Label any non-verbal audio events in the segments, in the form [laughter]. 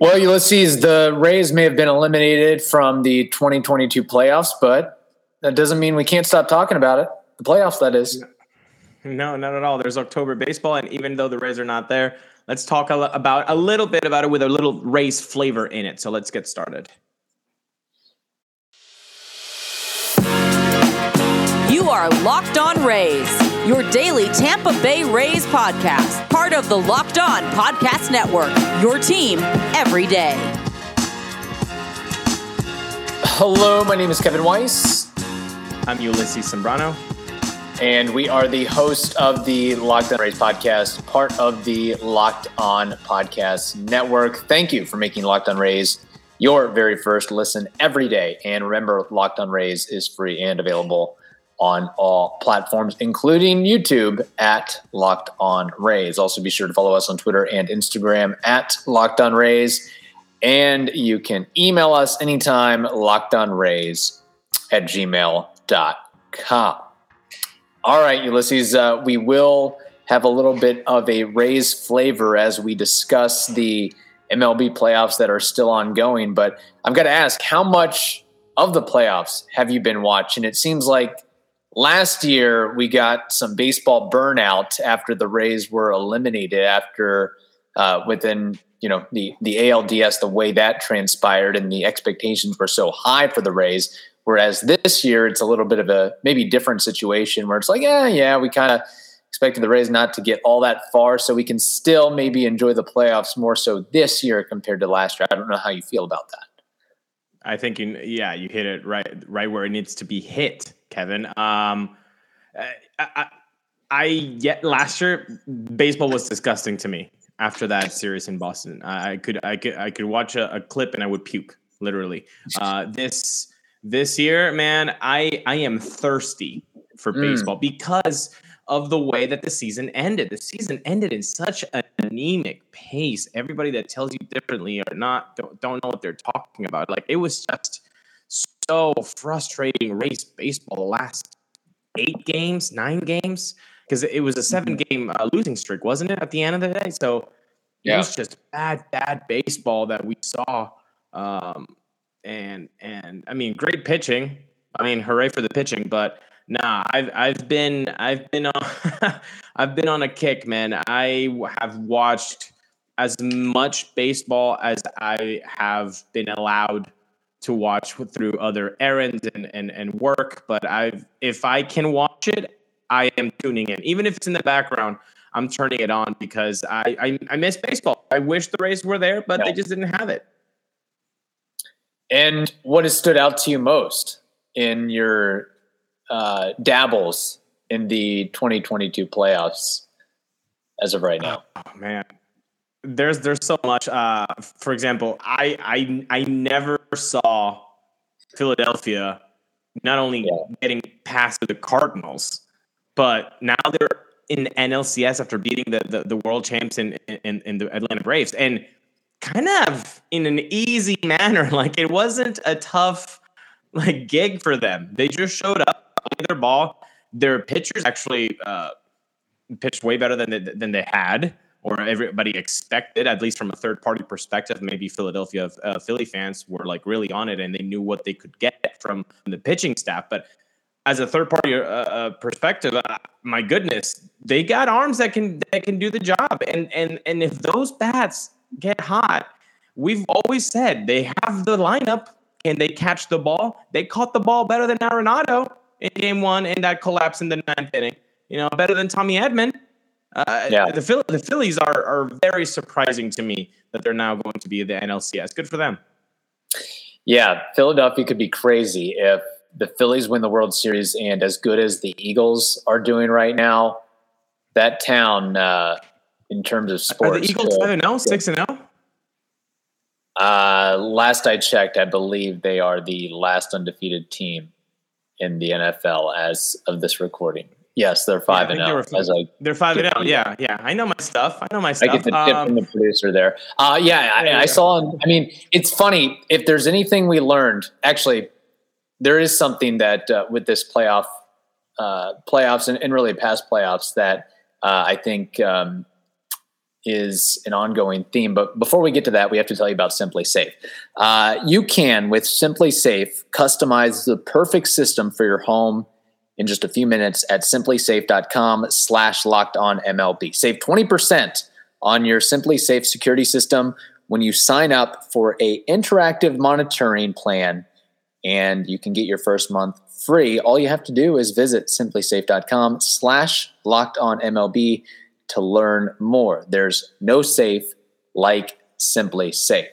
Well, Ulysses, the Rays may have been eliminated from the 2022 playoffs, but that doesn't mean we can't stop talking about it. The playoffs, that is. No, not at all. There's October baseball, and even though the Rays are not there, let's talk about a little bit about it with a little Rays flavor in it. So let's get started. You are Locked On Rays, your daily Tampa Bay Rays podcast, part of the Locked On Podcast Network, your team every day. Hello, my name is Kevin Weiss. I'm Ulysses Sembrano. And we are the host of the Locked On Rays podcast, part of the Locked On Podcast Network. Thank you for making Locked On Rays your very first listen every day. And remember, Locked On Rays is free and available on all platforms, including YouTube at Locked On Rays. Also, be sure to follow us on Twitter and Instagram at Locked On Rays. And you can email us anytime, lockedonrays at gmail.com. All right, Ulysses, uh, we will have a little bit of a Rays flavor as we discuss the MLB playoffs that are still ongoing. But I've got to ask, how much of the playoffs have you been watching? It seems like last year we got some baseball burnout after the Rays were eliminated after uh, within you know the the ALDS the way that transpired and the expectations were so high for the Rays. Whereas this year it's a little bit of a maybe different situation where it's like yeah yeah we kind of expected the Rays not to get all that far so we can still maybe enjoy the playoffs more so this year compared to last year. I don't know how you feel about that. I think yeah, you hit it right right where it needs to be hit, Kevin. Um, I, I, I yet last year baseball was disgusting to me after that series in Boston. I, I could I could I could watch a, a, clip and I would puke literally. Uh, this this year, man, I I am thirsty for mm. baseball because of the way that the season ended. The season ended in such an anemic pace. Everybody that tells you differently or not don't, don't know what they're talking about. Like it was just so frustrating Rays baseball the last eight games, nine games, because it was a seven mm-hmm. game uh, losing streak, wasn't it, at the end of the day? So yeah. it was just bad, bad baseball that we saw. Um, and and I mean, great pitching. I mean, hooray for the pitching, but Nah, I've I've been I've been on [laughs] I've been on a kick, man. I have watched as much baseball as I have been allowed to watch through other errands and, and, and work. But I've if I can watch it, I am tuning in. Even if it's in the background, I'm turning it on because I I, I miss baseball. I wish the Rays were there, but yeah. they just didn't have it. And what has stood out to you most in your uh, dabbles in the 2022 playoffs as of right now? Oh, man, there's there's so much. Uh, for example, I I I never saw Philadelphia not only yeah. getting past the Cardinals, but now they're in NLCS after beating the the, the world champs in, in in the Atlanta Braves and kind of in an easy [laughs] manner. Like it wasn't a tough like gig for them. They just showed up their ball. Their pitchers actually uh, pitched way better than they, than they had or everybody expected, at least from a third party perspective. Maybe Philadelphia uh, Philly fans were like really on it and they knew what they could get from the pitching staff. But as a third party uh, uh, perspective, uh, my goodness, they got arms that can that can do the job. And and and if those bats get hot, we've always said they have the lineup. Can they catch the ball? They caught the ball better than Arenado in game one and that collapse in the ninth inning. You know, better than Tommy Edman. Uh, yeah. The, the Phillies are, are very surprising to me that they're now going to be the NLCS. Good for them. Yeah, Philadelphia could be crazy if the Phillies win the World Series and as good as the Eagles are doing right now, that town uh, in terms of sports. Are the Eagles 5 and 0, 6 and 0? Uh, last I checked, I believe they are the last undefeated team in the NFL as of this recording. Yes, they're five yeah, and zero. Oh, they're five and. Oh, yeah, yeah. I know my stuff. I know my stuff. I get the tip um, from the producer there. Uh, yeah, I, I saw. I mean, it's funny. If there's anything we learned, actually, there is something that uh, with this playoff, uh, playoffs, and, and, really past playoffs that uh, I think um, is an ongoing theme. But before we get to that, we have to tell you about SimpliSafe. Uh, you can, with SimpliSafe customize the perfect system for your home in just a few minutes at simplisafe.com slash locked on MLB. Save 20% on your SimpliSafe security system when you sign up for a interactive monitoring plan and you can get your first month free. All you have to do is visit simplisafe.com slash locked on MLB to learn more. There's no safe like SimpliSafe.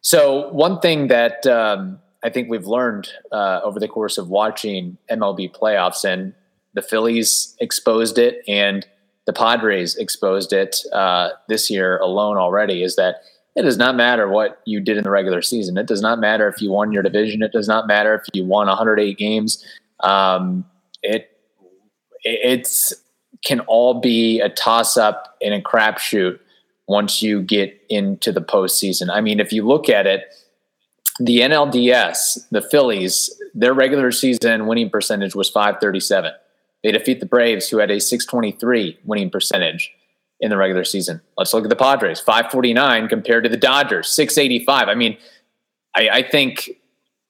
So one thing that um, I think we've learned uh, over the course of watching MLB playoffs, and the Phillies exposed it, and the Padres exposed it uh, this year alone already, is that it does not matter what you did in the regular season. It does not matter if you won your division. It does not matter if you won 108 games. Um, it it's can all be a toss up and a crapshoot once you get into the postseason. I mean, if you look at it, the NLDS, the Phillies, their regular season winning percentage was 537. They defeat the Braves, who had a 623 winning percentage in the regular season. Let's look at the Padres, 549 compared to the Dodgers, 685. I mean, I, I think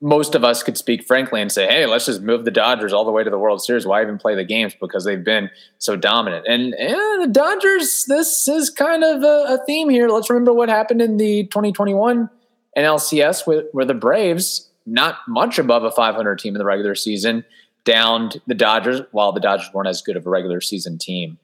most of us could speak frankly and say, hey, let's just move the Dodgers all the way to the World Series. Why even play the games? Because they've been so dominant. And, the Dodgers, this is kind of a, a, theme here. Let's remember what happened in the 2021 NLCS with, where the Braves, not much above a 500 team in the regular season, downed the Dodgers, while the Dodgers weren't as good of a regular season team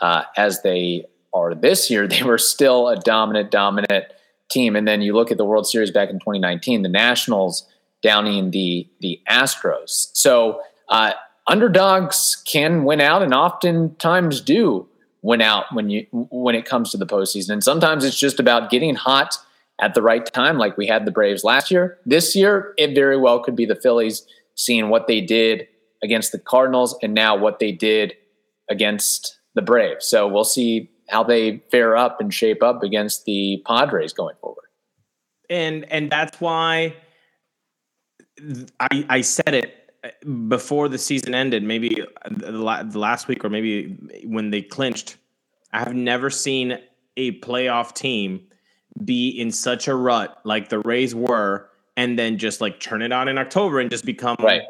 uh, as they are this year. [laughs] They were still a dominant, dominant team. And then you look at the World Series back in 2019, the Nationals downing the the Astros. So uh, underdogs can win out, and oftentimes do win out when you when it comes to the postseason. And sometimes it's just about getting hot at the right time, like we had the Braves last year. This year, it very well could be the Phillies seeing what they did against the Cardinals, and now what they did against the Braves. So we'll see how they fare up and shape up against the Padres going forward. And and that's why I I said it before the season ended, maybe the last week or maybe when they clinched. I have never seen a playoff team be in such a rut like the Rays were, and then just like turn it on in October and just become right.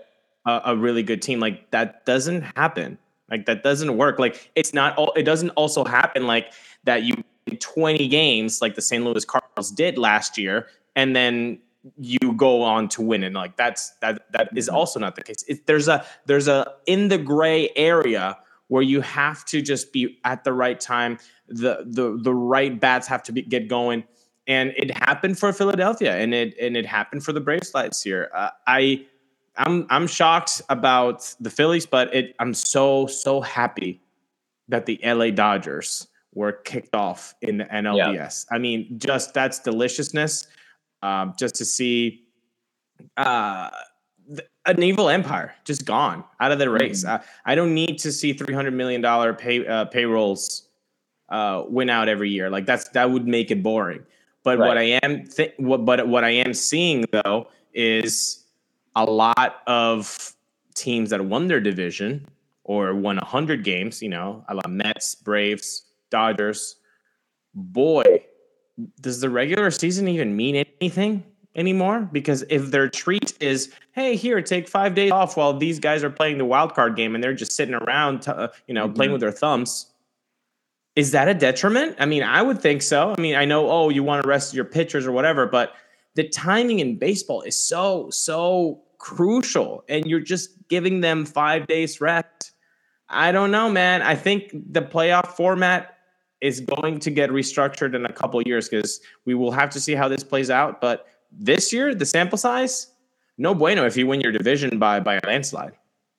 a, a really good team. Like that doesn't happen. Like that doesn't work. Like it's not all it doesn't also happen like that you win 20 games like the St. Louis Cardinals did last year and then you go on to win and like that's that that is mm-hmm. also not the case. It, there's a there's a in the gray area where you have to just be at the right time. The the the right bats have to be, get going, and it happened for Philadelphia, and it and it happened for the Braves last year. Uh, I I'm I'm shocked about the Phillies, but it, I'm so so happy that the LA Dodgers were kicked off in the NLDS. Yeah. I mean, just that's deliciousness. Um, just to see uh, an evil empire just gone out of the race. Mm-hmm. I, I, don't need to see three hundred million dollar pay uh, payrolls uh, win out every year. Like that's that would make it boring. But right. what I am th- what but what I am seeing though is a lot of teams that won their division or won 100 games, you know, a lot Mets, Braves, Dodgers. Boy, does the regular season even mean anything anymore? Because if their treat is, hey, here, take five days off while these guys are playing the wild card game and they're just sitting around, to, uh, you know, mm-hmm. playing with their thumbs, is that a detriment? I mean, I would think so. I mean, I know, oh, you want to rest your pitchers or whatever, but the timing in baseball is so, so crucial and you're just giving them five days rest. I don't know, man. I think the playoff format is going to get restructured in a couple years because we will have to see how this plays out. But this year, the sample size, no bueno if you win your division by by a landslide.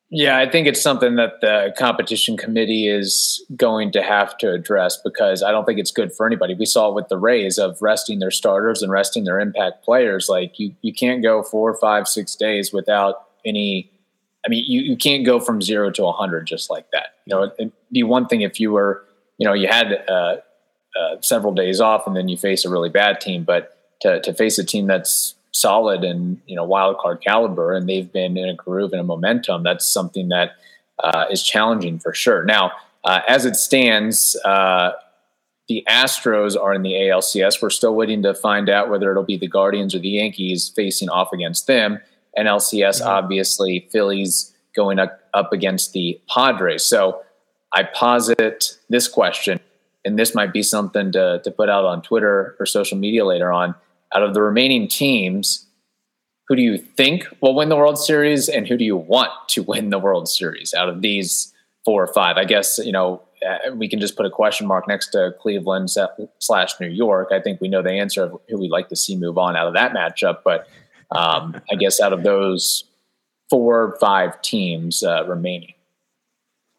Yeah, I think it's something that the competition committee is going to have to address because I don't think it's good for anybody. We saw it with the Rays of resting their starters and resting their impact players. Like you, you can't go four, five, six days without any. I mean, you, you can't go from zero to a hundred just like that. You know, it'd be one thing if you were, you know, you had uh, uh, several days off and then you face a really bad team, but to to face a team that's solid and you know wild card caliber, and they've been in a groove and a momentum. That's something that uh, is challenging for sure. Now, uh, as it stands, uh, the Astros are in the ALCS. We're still waiting to find out whether it'll be the Guardians or the Yankees facing off against them. And LCS, mm-hmm. obviously, Phillies going up, up against the Padres. So I posit this question, and this might be something to, to put out on Twitter or social media later on. Out of the remaining teams, who do you think will win the World Series, and who do you want to win the World Series out of these four or five? I guess you know uh, we can just put a question mark next to Cleveland slash New York. I think we know the answer of who we'd like to see move on out of that matchup, but um, I guess out of those four or five teams uh, remaining.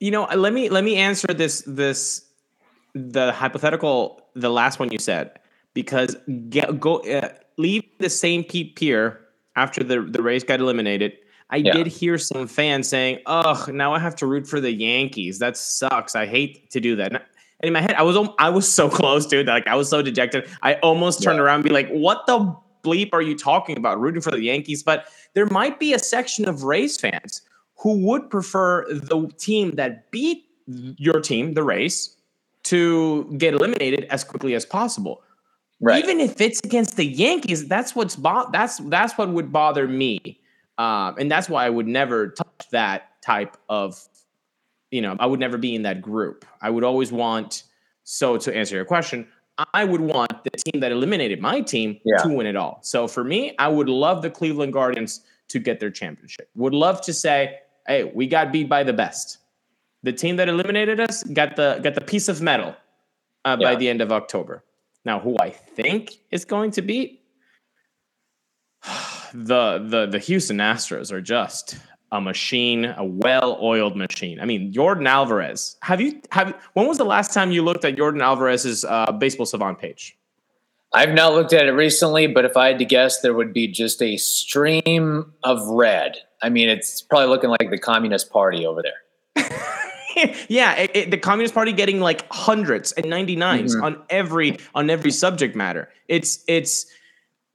You know, let me let me answer this this the hypothetical the last one you said because get, go uh, leave the same Pete Peer after the the Rays got eliminated. I yeah. did hear some fans saying, "Ugh, now I have to root for the Yankees. That sucks. I hate to do that." And in my head, I was I was so [laughs] close, dude. Like I was so dejected. I almost turned yeah. around and be like, "What the bleep are you talking about? Rooting for the Yankees?" But there might be a section of Rays fans who would prefer the team that beat your team, the Rays, to get eliminated as quickly as possible. Right. Even if it's against the Yankees, that's what's bo- that's that's what would bother me, um, and that's why I would never touch that type of, you know, I would never be in that group. I would always want. So to answer your question, I would want the team that eliminated my team yeah. to win it all. So for me, I would love the Cleveland Guardians to get their championship. Would love to say, hey, we got beat by the best. The team that eliminated us got the got the piece of metal uh, yeah. by the end of October. Now, who I think is going to beat [sighs] the the the Houston Astros are just a machine, a well-oiled machine. I mean, Yordan Alvarez. Have you have when was the last time you looked at Yordan Alvarez's uh, baseball savant page? I've not looked at it recently, but if I had to guess, there would be just a stream of red. I mean, it's probably looking like the Communist Party over there. [laughs] [laughs] yeah, it, it, the Communist Party getting like hundreds and 99s mm-hmm. on every on every subject matter. It's it's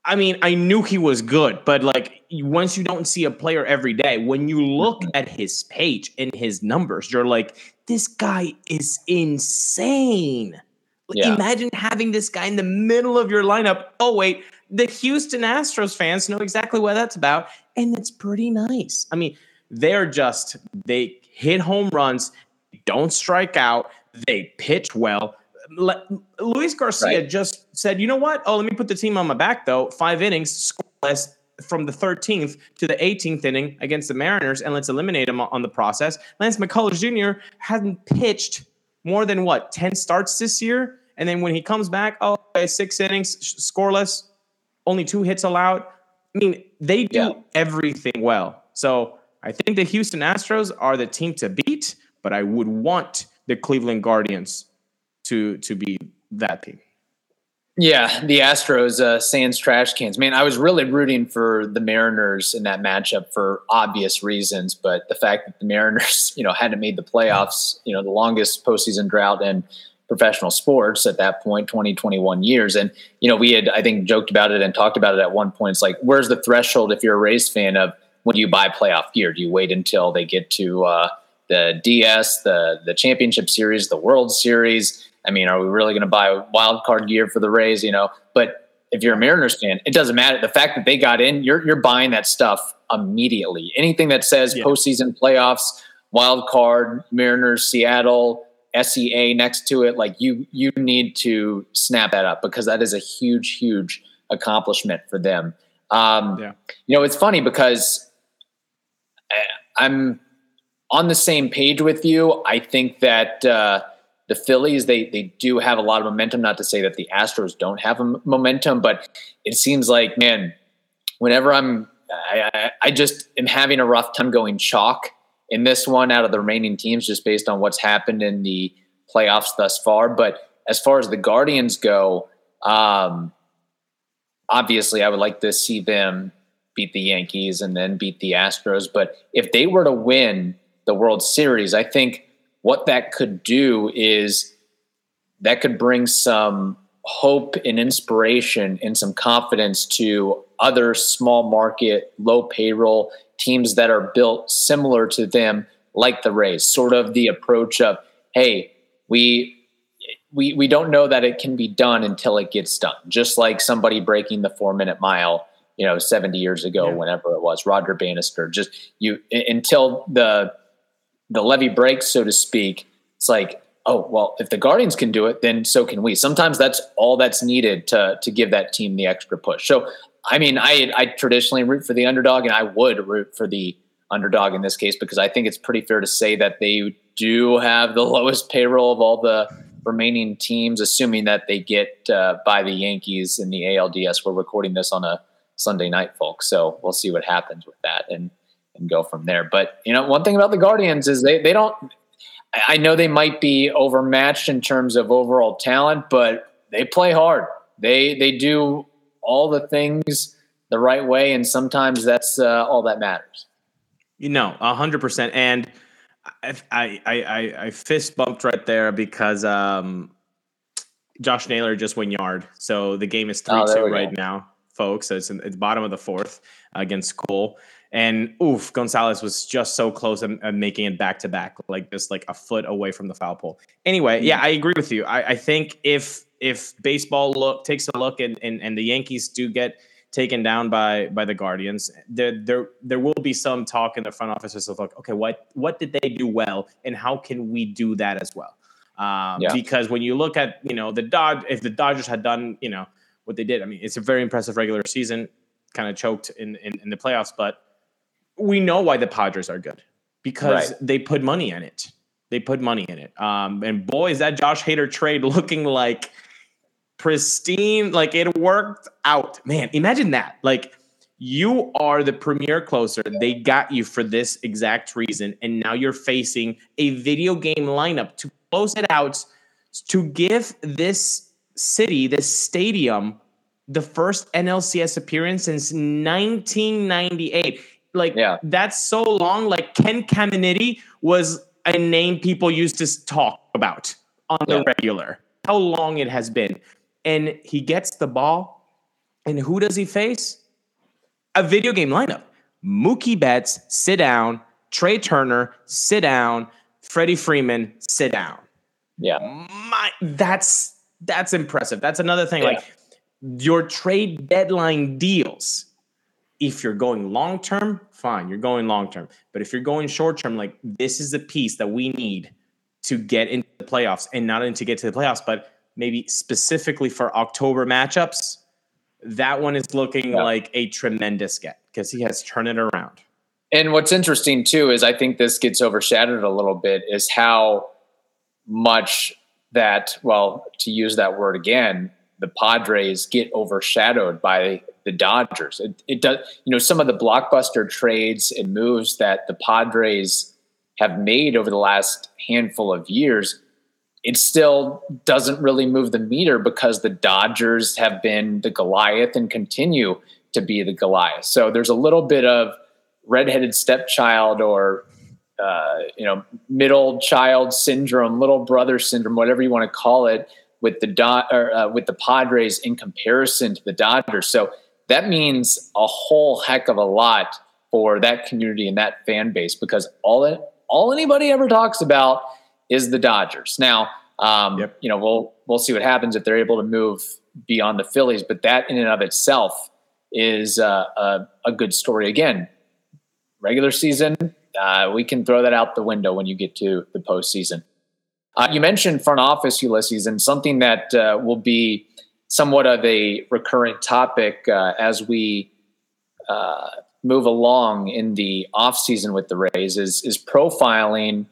I mean, I knew he was good, but like once you don't see a player every day, when you look mm-hmm. at his page and his numbers, you're like, this guy is insane. Yeah. Imagine having this guy in the middle of your lineup. Oh, wait, the Houston Astros fans know exactly what that's about. And it's pretty nice. I mean, they're just, they hit home runs, don't strike out, they pitch well. Luis Garcia right. just said, you know what? Oh, let me put the team on my back, though. Five innings, scoreless from the 13th to the 18th inning against the Mariners, and let's eliminate him on the process. Lance McCullers Jr. hasn't pitched more than what 10 starts this year and then when he comes back oh okay, six innings scoreless only two hits allowed i mean they do yeah. everything well so i think the houston astros are the team to beat but i would want the cleveland guardians to to be that team yeah, the Astros, uh, Sands trash cans. Man, I was really rooting for the Mariners in that matchup for obvious reasons, but the fact that the [laughs] Mariners, you know, hadn't made the playoffs, you know, the longest postseason drought in professional sports at that point, 20, 21 years. And, you know, we had, I think, joked about it and talked about it at one point. It's like, where's the threshold if you're a Rays fan of when do you buy playoff gear? Do you wait until they get to uh, the DS, the the championship series, the World Series? I mean, are we really going to buy wild card gear for the Rays? You know, but if you're a Mariners fan, it doesn't matter. The fact that they got in, you're you're buying that stuff immediately. Anything that says yeah. postseason playoffs, wild card, Mariners, Seattle, SEA next to it, like you you need to snap that up because that is a huge, huge accomplishment for them. Um, yeah. You know, it's funny because I'm on the same page with you. I think that. Uh, the Phillies, they they do have a lot of momentum. Not to say that the Astros don't have a momentum, but it seems like man, whenever I'm, I, I, I just am having a rough time going chalk in this one out of the remaining teams, just based on what's happened in the playoffs thus far. But as far as the Guardians go, um, obviously, I would like to see them beat the Yankees and then beat the Astros. But if they were to win the World Series, I think what that could do is that could bring some hope and inspiration and some confidence to other small market, low payroll teams that are built similar to them, like the Rays. Sort of the approach of, hey, we we we don't know that it can be done until it gets done. Just like somebody breaking the four minute mile, you know, seventy years ago, yeah. whenever it was, Roger Bannister. Just you until the the levee breaks, so to speak. It's like, oh well, if the Guardians can do it, then so can we. Sometimes that's all that's needed to to give that team the extra push. So, I mean, I I traditionally root for the underdog, and I would root for the underdog in this case because I think it's pretty fair to say that they do have the [laughs] lowest payroll of all the remaining teams, assuming that they get uh, by the Yankees in the ALDS. We're recording this on a Sunday night, folks, so we'll see what happens with that and and go from there. But you know, one thing about the Guardians is they they don't. I know they might be overmatched in terms of overall talent, but they play hard. They they do all the things the right way, and sometimes that's uh, all that matters. You know, a hundred percent. And I, I, I, I fist bumped right there because um, Josh Naylor just went yard. So the game is 3 oh, 2 right go. now, folks. So it's in, it's bottom of the fourth against Cole. And oof, Gonzalez was just so close and making it back to back, like just like a foot away from the foul pole. Anyway, yeah, I agree with you. I, I think if if baseball look takes a look and, and and the Yankees do get taken down by by the Guardians, there there there will be some talk in the front offices of like, okay, what what did they do well, and how can we do that as well? Um, yeah. Because when you look at you know the Dodge, if the Dodgers had done you know what they did, I mean, it's a very impressive regular season, kind of choked in, in, in the playoffs, but we know why the Padres are good because right. they put money in it. They put money in it. Um, and boy, is that Josh Hader trade [laughs] looking like pristine. Like it worked out. Man, imagine that. Like you are the premier closer. They got you for this exact reason. And now you're facing a video game lineup to close it out to give this city, this stadium, the first NLCS appearance since 1998. Like yeah. that's so long. Like Ken Caminiti was a name people used to talk about on the yeah. regular. How long it has been and he gets the ball, and who does he face? A video game lineup. Mookie Betts, sit down. Trea Turner, sit down. Freddie Freeman, sit down. Yeah. My that's that's impressive. That's another thing. Yeah. Like your trade deadline deals. If you're going long term, fine, you're going long term. But if you're going short term, like this is the piece that we need to get into the playoffs and not only to get to the playoffs, but maybe specifically for October matchups, that one is looking yeah. like a tremendous get because he has turned it around. And what's interesting too is I think this gets overshadowed a little bit is how much that, well, to use that word again, the Padres get overshadowed by the Dodgers. It, it does, you know, some of the blockbuster trades and moves that the Padres have made over the last handful of years it still doesn't really move the meter because the Dodgers have been the Goliath and continue to be the Goliath. So there's a little bit of redheaded stepchild or uh, you know middle child syndrome, little brother syndrome, whatever you want to call it, with the dot or, uh, with the Padres in comparison to the Dodgers. So that means a whole heck of a lot for that community and that fan base because all it, all anybody ever talks about is the Dodgers. Now, um, yep. you know, we'll we'll see what happens if they're able to move beyond the Phillies, but that in and of itself is uh, a, a, good story. Again, regular season, uh, we can throw that out the window when you get to the postseason. Uh, you mentioned front office, Ulysses, and something that uh, will be somewhat of a recurrent topic uh, as we uh, move along in the offseason with the Rays is, is profiling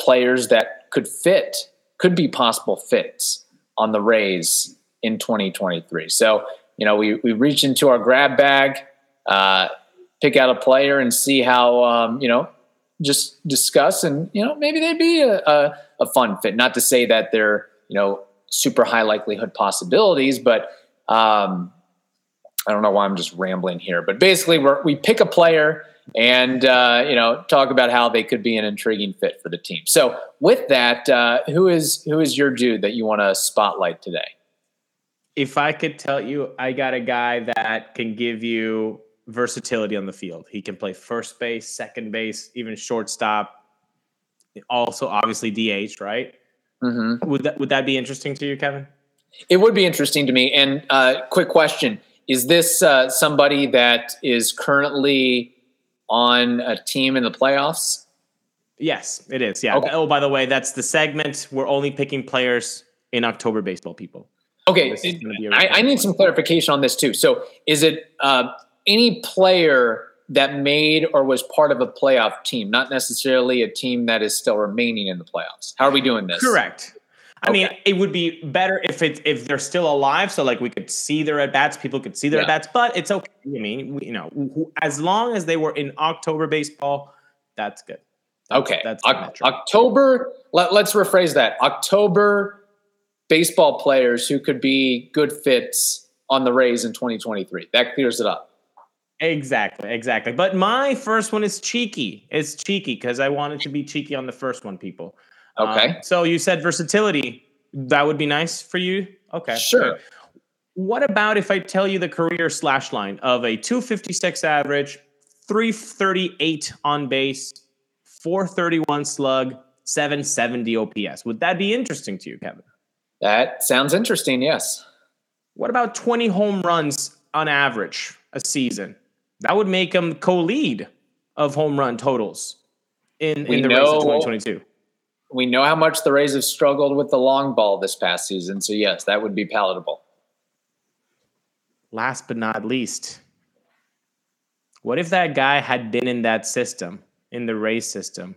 players that could fit, could be possible fits on the Rays in 2023. So, you know, we, we reach into our grab bag, uh, pick out a player and see how, um, you know, just discuss and, you know, maybe they'd be a, a, a fun fit. Not to say that they're, you know, super high likelihood possibilities, but um, I don't know why I'm just rambling here. But basically, we pick a player and uh, you know talk about how they could be an intriguing fit for the team. So with that, uh, who is who is your dude that you want to spotlight today? If I could tell you, I got a guy that can give you versatility on the field. He can play first base, second base, even shortstop. Also, obviously DH, right? Mm-hmm. Would that would that be interesting to you, Kevin? It would be interesting to me. And uh, quick question: Is this uh, somebody that is currently on a team in the playoffs? Yes, it is. Yeah. Okay. Oh, by the way, that's the segment. We're only picking players in October baseball, people. Okay. I, I, need some clarification on this too. So, is it uh, any player that made or was part of a playoff team, not necessarily a team that is still remaining in the playoffs? How are we doing this? Correct. I okay. mean, it would be better if it if they're still alive, so like we could see their at bats, people could see their yeah. at bats. But it's okay. I mean, we, you know, as long as they were in October baseball, that's good. That's, okay, that's o- October. Let, let's rephrase that. October baseball players who could be good fits on the Rays in 2023. That clears it up. Exactly, exactly. But my first one is cheeky. It's cheeky because I wanted to be cheeky on the first one, people. Okay. Um, so you said versatility. That would be nice for you. Okay. Sure. Okay. What about if I tell you the career slash line of a 256 average, 338 on base, 431 slug, 770 OPS? Would that be interesting to you, Kevin? That sounds interesting, yes. What about 20 home runs on average a season? That would make him co lead of home run totals in, in the know, Rays of 2022 we know how much the Rays have struggled with the long ball this past season. So, yes, that would be palatable. Last but not least, what if that guy had been in that system, in the Rays system,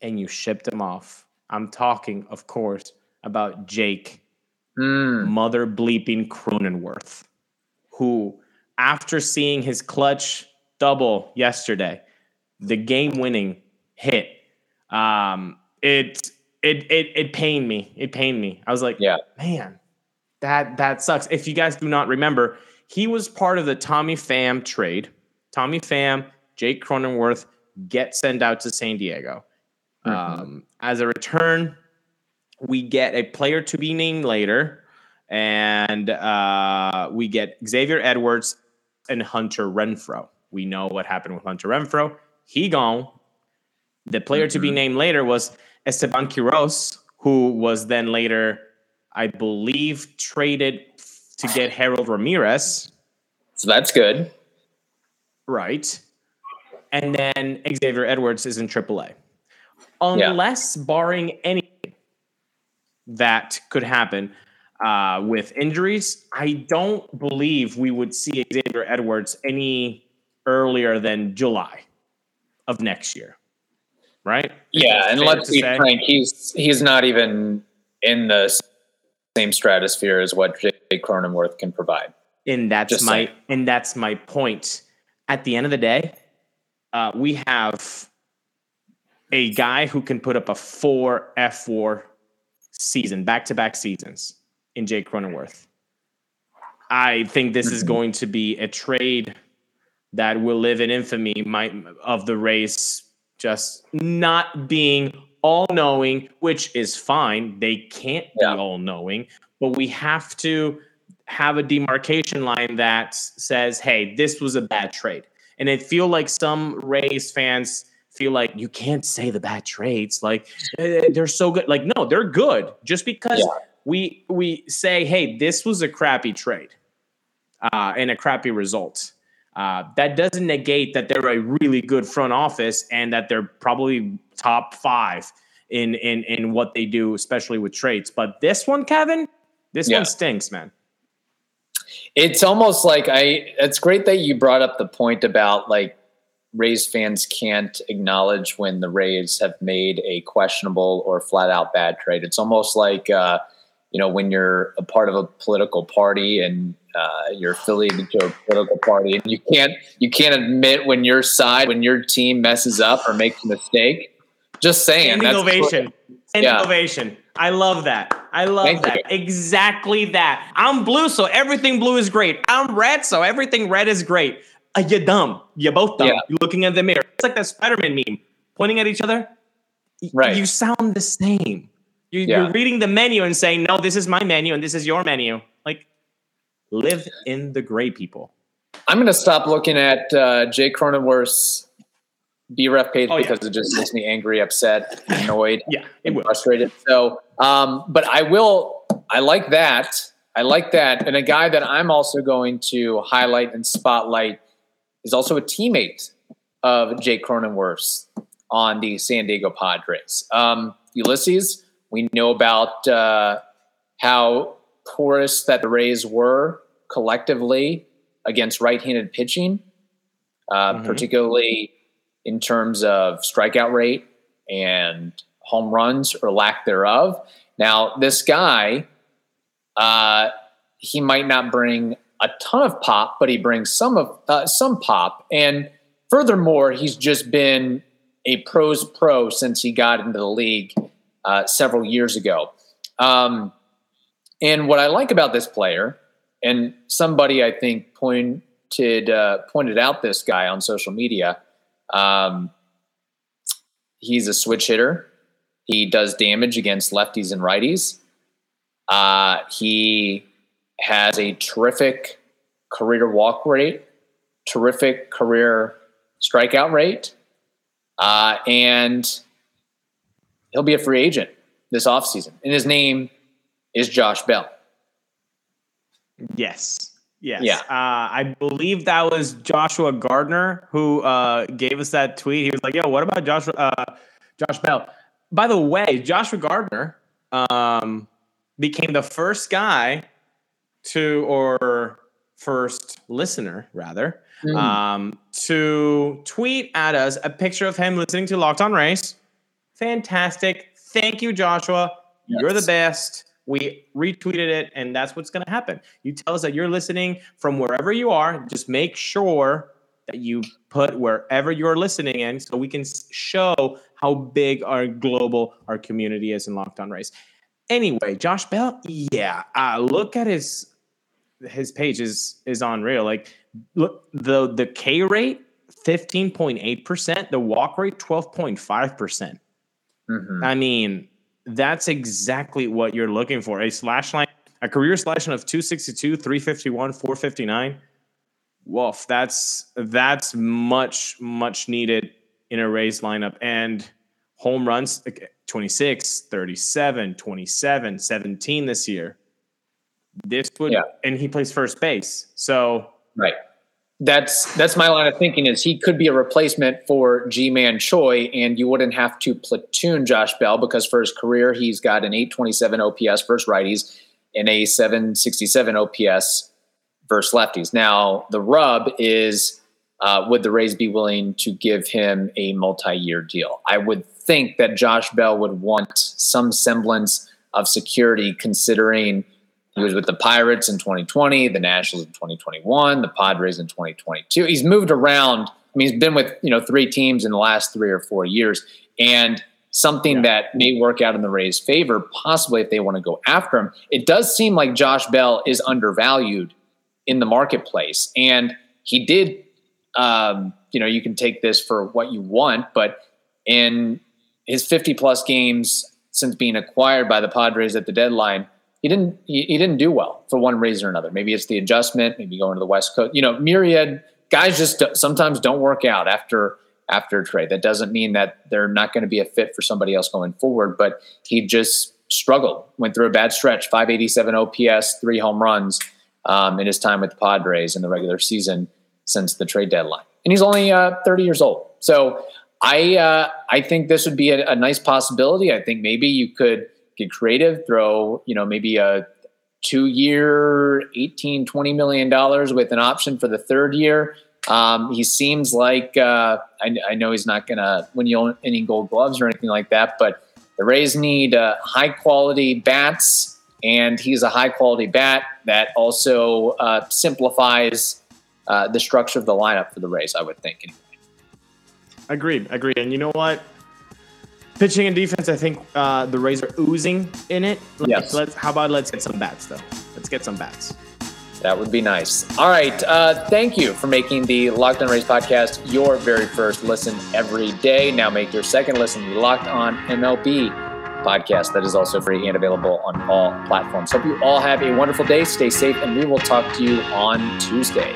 and you shipped him off? I'm talking, of course, about Jake, mm. mother bleeping Cronenworth, who, after seeing his clutch double yesterday, the game winning hit um, it it it it pained me. It pained me. I was like, yeah, man, that that sucks. If you guys do not remember, he was part of the Tommy Pham trade. Tommy Pham, Jake Cronenworth get sent out to San Diego. Mm-hmm. Um, as a return, we get a player to be named later, and uh, we get Xavier Edwards and Hunter Renfroe. We know what happened with Hunter Renfroe. He gone. The player mm-hmm. to be mm-hmm. named later was Esteban Quiroz, who was then later, I believe, traded to get Harold Ramirez. So that's good. Right. And then Xavier Edwards is in AAA. Unless, yeah. barring anything that could happen uh, with injuries, I don't believe we would see Xavier Edwards any earlier than July of next year right? Yeah, and let's be say. frank, he's he's not even in the same stratosphere as what Jake Cronenworth can provide. And that's Just my saying. and that's my point. At the end of the day, uh, we have a guy who can put up a four F four season, back to back seasons in Jake Cronenworth. I think this is mm-hmm. going to be a trade that will live in infamy my, of the Rays just not being all knowing, which is fine. They can't yeah. be all knowing, but we have to have a demarcation line that says, hey, this was a bad trade. And I feel like some Rays fans feel like you can't say the bad trades. Like eh, they're so good. Like, no, they're good. Just because yeah. We we say, hey, this was a crappy trade uh, and a crappy result. Uh, that doesn't negate that they're a really good front office and that they're probably top five in in in what they do, especially with trades. But this one, Kevin, this yeah. one stinks, man. It's almost like I. It's great that you brought up the point about like Rays fans can't acknowledge when the Rays have made a questionable or flat out bad trade. It's almost like uh, you know when you're a part of a political party and uh, you're affiliated to a political party, and you can't you can't admit when your side when your team messes up or makes a mistake. Just saying. Standing ovation. Standing yeah. ovation. I love that. I love Thank that. You. Exactly that. I'm blue, so everything blue is great. I'm red, so everything red is great. Uh, you're dumb. You're both dumb. Yeah. You're looking at the mirror. It's like that Spider-Man meme, pointing at each other. Right. You sound the same. You, yeah. You're reading the menu and saying, "No, this is my menu, and this is your menu." Like live in the gray people. I'm going to stop looking at uh, Jay Cronenworth's BREF page Oh, yeah. because it just makes me angry, upset, annoyed, [laughs] Yeah, and will. frustrated. So, um, but I will. I like that. I like that. And a guy that I'm also going to highlight and spotlight is also a teammate of Jake Cronenworth's on the San Diego Padres. Um, Ulysses, we know about uh, how porous that the Rays were collectively against right-handed pitching, uh, Mhm. particularly in terms of strikeout rate and home runs or lack thereof. Now, this guy, uh, he might not bring a ton of pop, but he brings some of uh, some pop. And furthermore, he's just been a pros pro since he got into the league uh, several years ago. Um, and what I like about this player, and somebody I think pointed uh, pointed out this guy on social media. Um, he's a switch hitter. He does damage against lefties and righties. Uh, he has a terrific career walk rate, terrific career strikeout rate, uh, and he'll be a free agent this offseason. And his name is Josh Bell. Yes. Yes. Yeah. Uh, I believe that was Joshua Gardner who uh, gave us that tweet. He was like, "Yo, what about Joshua uh, Josh Bell?" By the way, Joshua Gardner um, became the first guy to, or first listener rather, Mm. um, to tweet at us a picture of him listening to Locked On Rays. Fantastic. Thank you, Joshua. You're the best. We retweeted it, and that's what's going to happen. You tell us that you're listening from wherever you are. Just make sure that you put wherever you're listening in so we can show how big our global our community is in Locked On Rays. Anyway, Josh Bell, yeah, uh, look at his his page is is unreal. Like look the the K rate 15.8%, the walk rate 12.5%. Mhm. I mean, that's exactly what you're looking for. A slash line, a career slash line of 262, 351, 459. Woof, that's that's much, much needed in a raised lineup. And home runs like, 26, 37, 27, 17 this year. This would Yeah. and he plays first base. So Right. That's that's my line of thinking is he could be a replacement for Ji-Man Choi, and you wouldn't have to platoon Josh Bell because for his career he's got an 827 OPS versus righties and a 767 OPS versus lefties. Now the rub is uh, would the Rays be willing to give him a multi-year deal? I would think that Josh Bell would want some semblance of security considering he was with the Pirates in 2020, the Nationals in 2021, the Padres in 2022. He's moved around. I mean, he's been with you know three teams in the last three or four years, and something Yeah. that may work out in the Rays' favor, possibly if they want to go after him. It does seem like Josh Bell is undervalued in the marketplace, and he did. Um, you know, you can take this for what you want, but in his 50 plus games since being acquired by the Padres at the deadline, he didn't he, didn't do well for one reason or another. Maybe it's the adjustment, maybe going to the West Coast. You know, myriad guys just sometimes don't work out after after a trade. That doesn't mean that they're not going to be a fit for somebody else going forward, but he just struggled. Went through a bad stretch, 587 OPS, three home runs um, in his time with the Padres in the regular season since the trade deadline. And he's only uh, 30 years old. So I uh, I think this would be a, a nice possibility. I think maybe you could get creative, throw, you know, maybe a two year, 18, 20 million dollars with an option for the third year. Um, he seems like uh, I, I know he's not going to win you any gold gloves or anything like that, but the Rays need uh, high quality bats, and he's a high quality bat that also uh, simplifies uh, the structure of the lineup for the Rays. I would think. Agreed, agreed. And you know what? Pitching and defense, I think uh, the Rays are oozing in it. Like, Yes. Let's. How about let's get some bats though? Let's get some bats. That would be nice. All right. Uh, thank you for making the Locked On Rays podcast your very first listen every day. Now make your second listen the Locked On MLB podcast that is also free and available on all platforms. Hope you all have a wonderful day. Stay safe, and we will talk to you on Tuesday.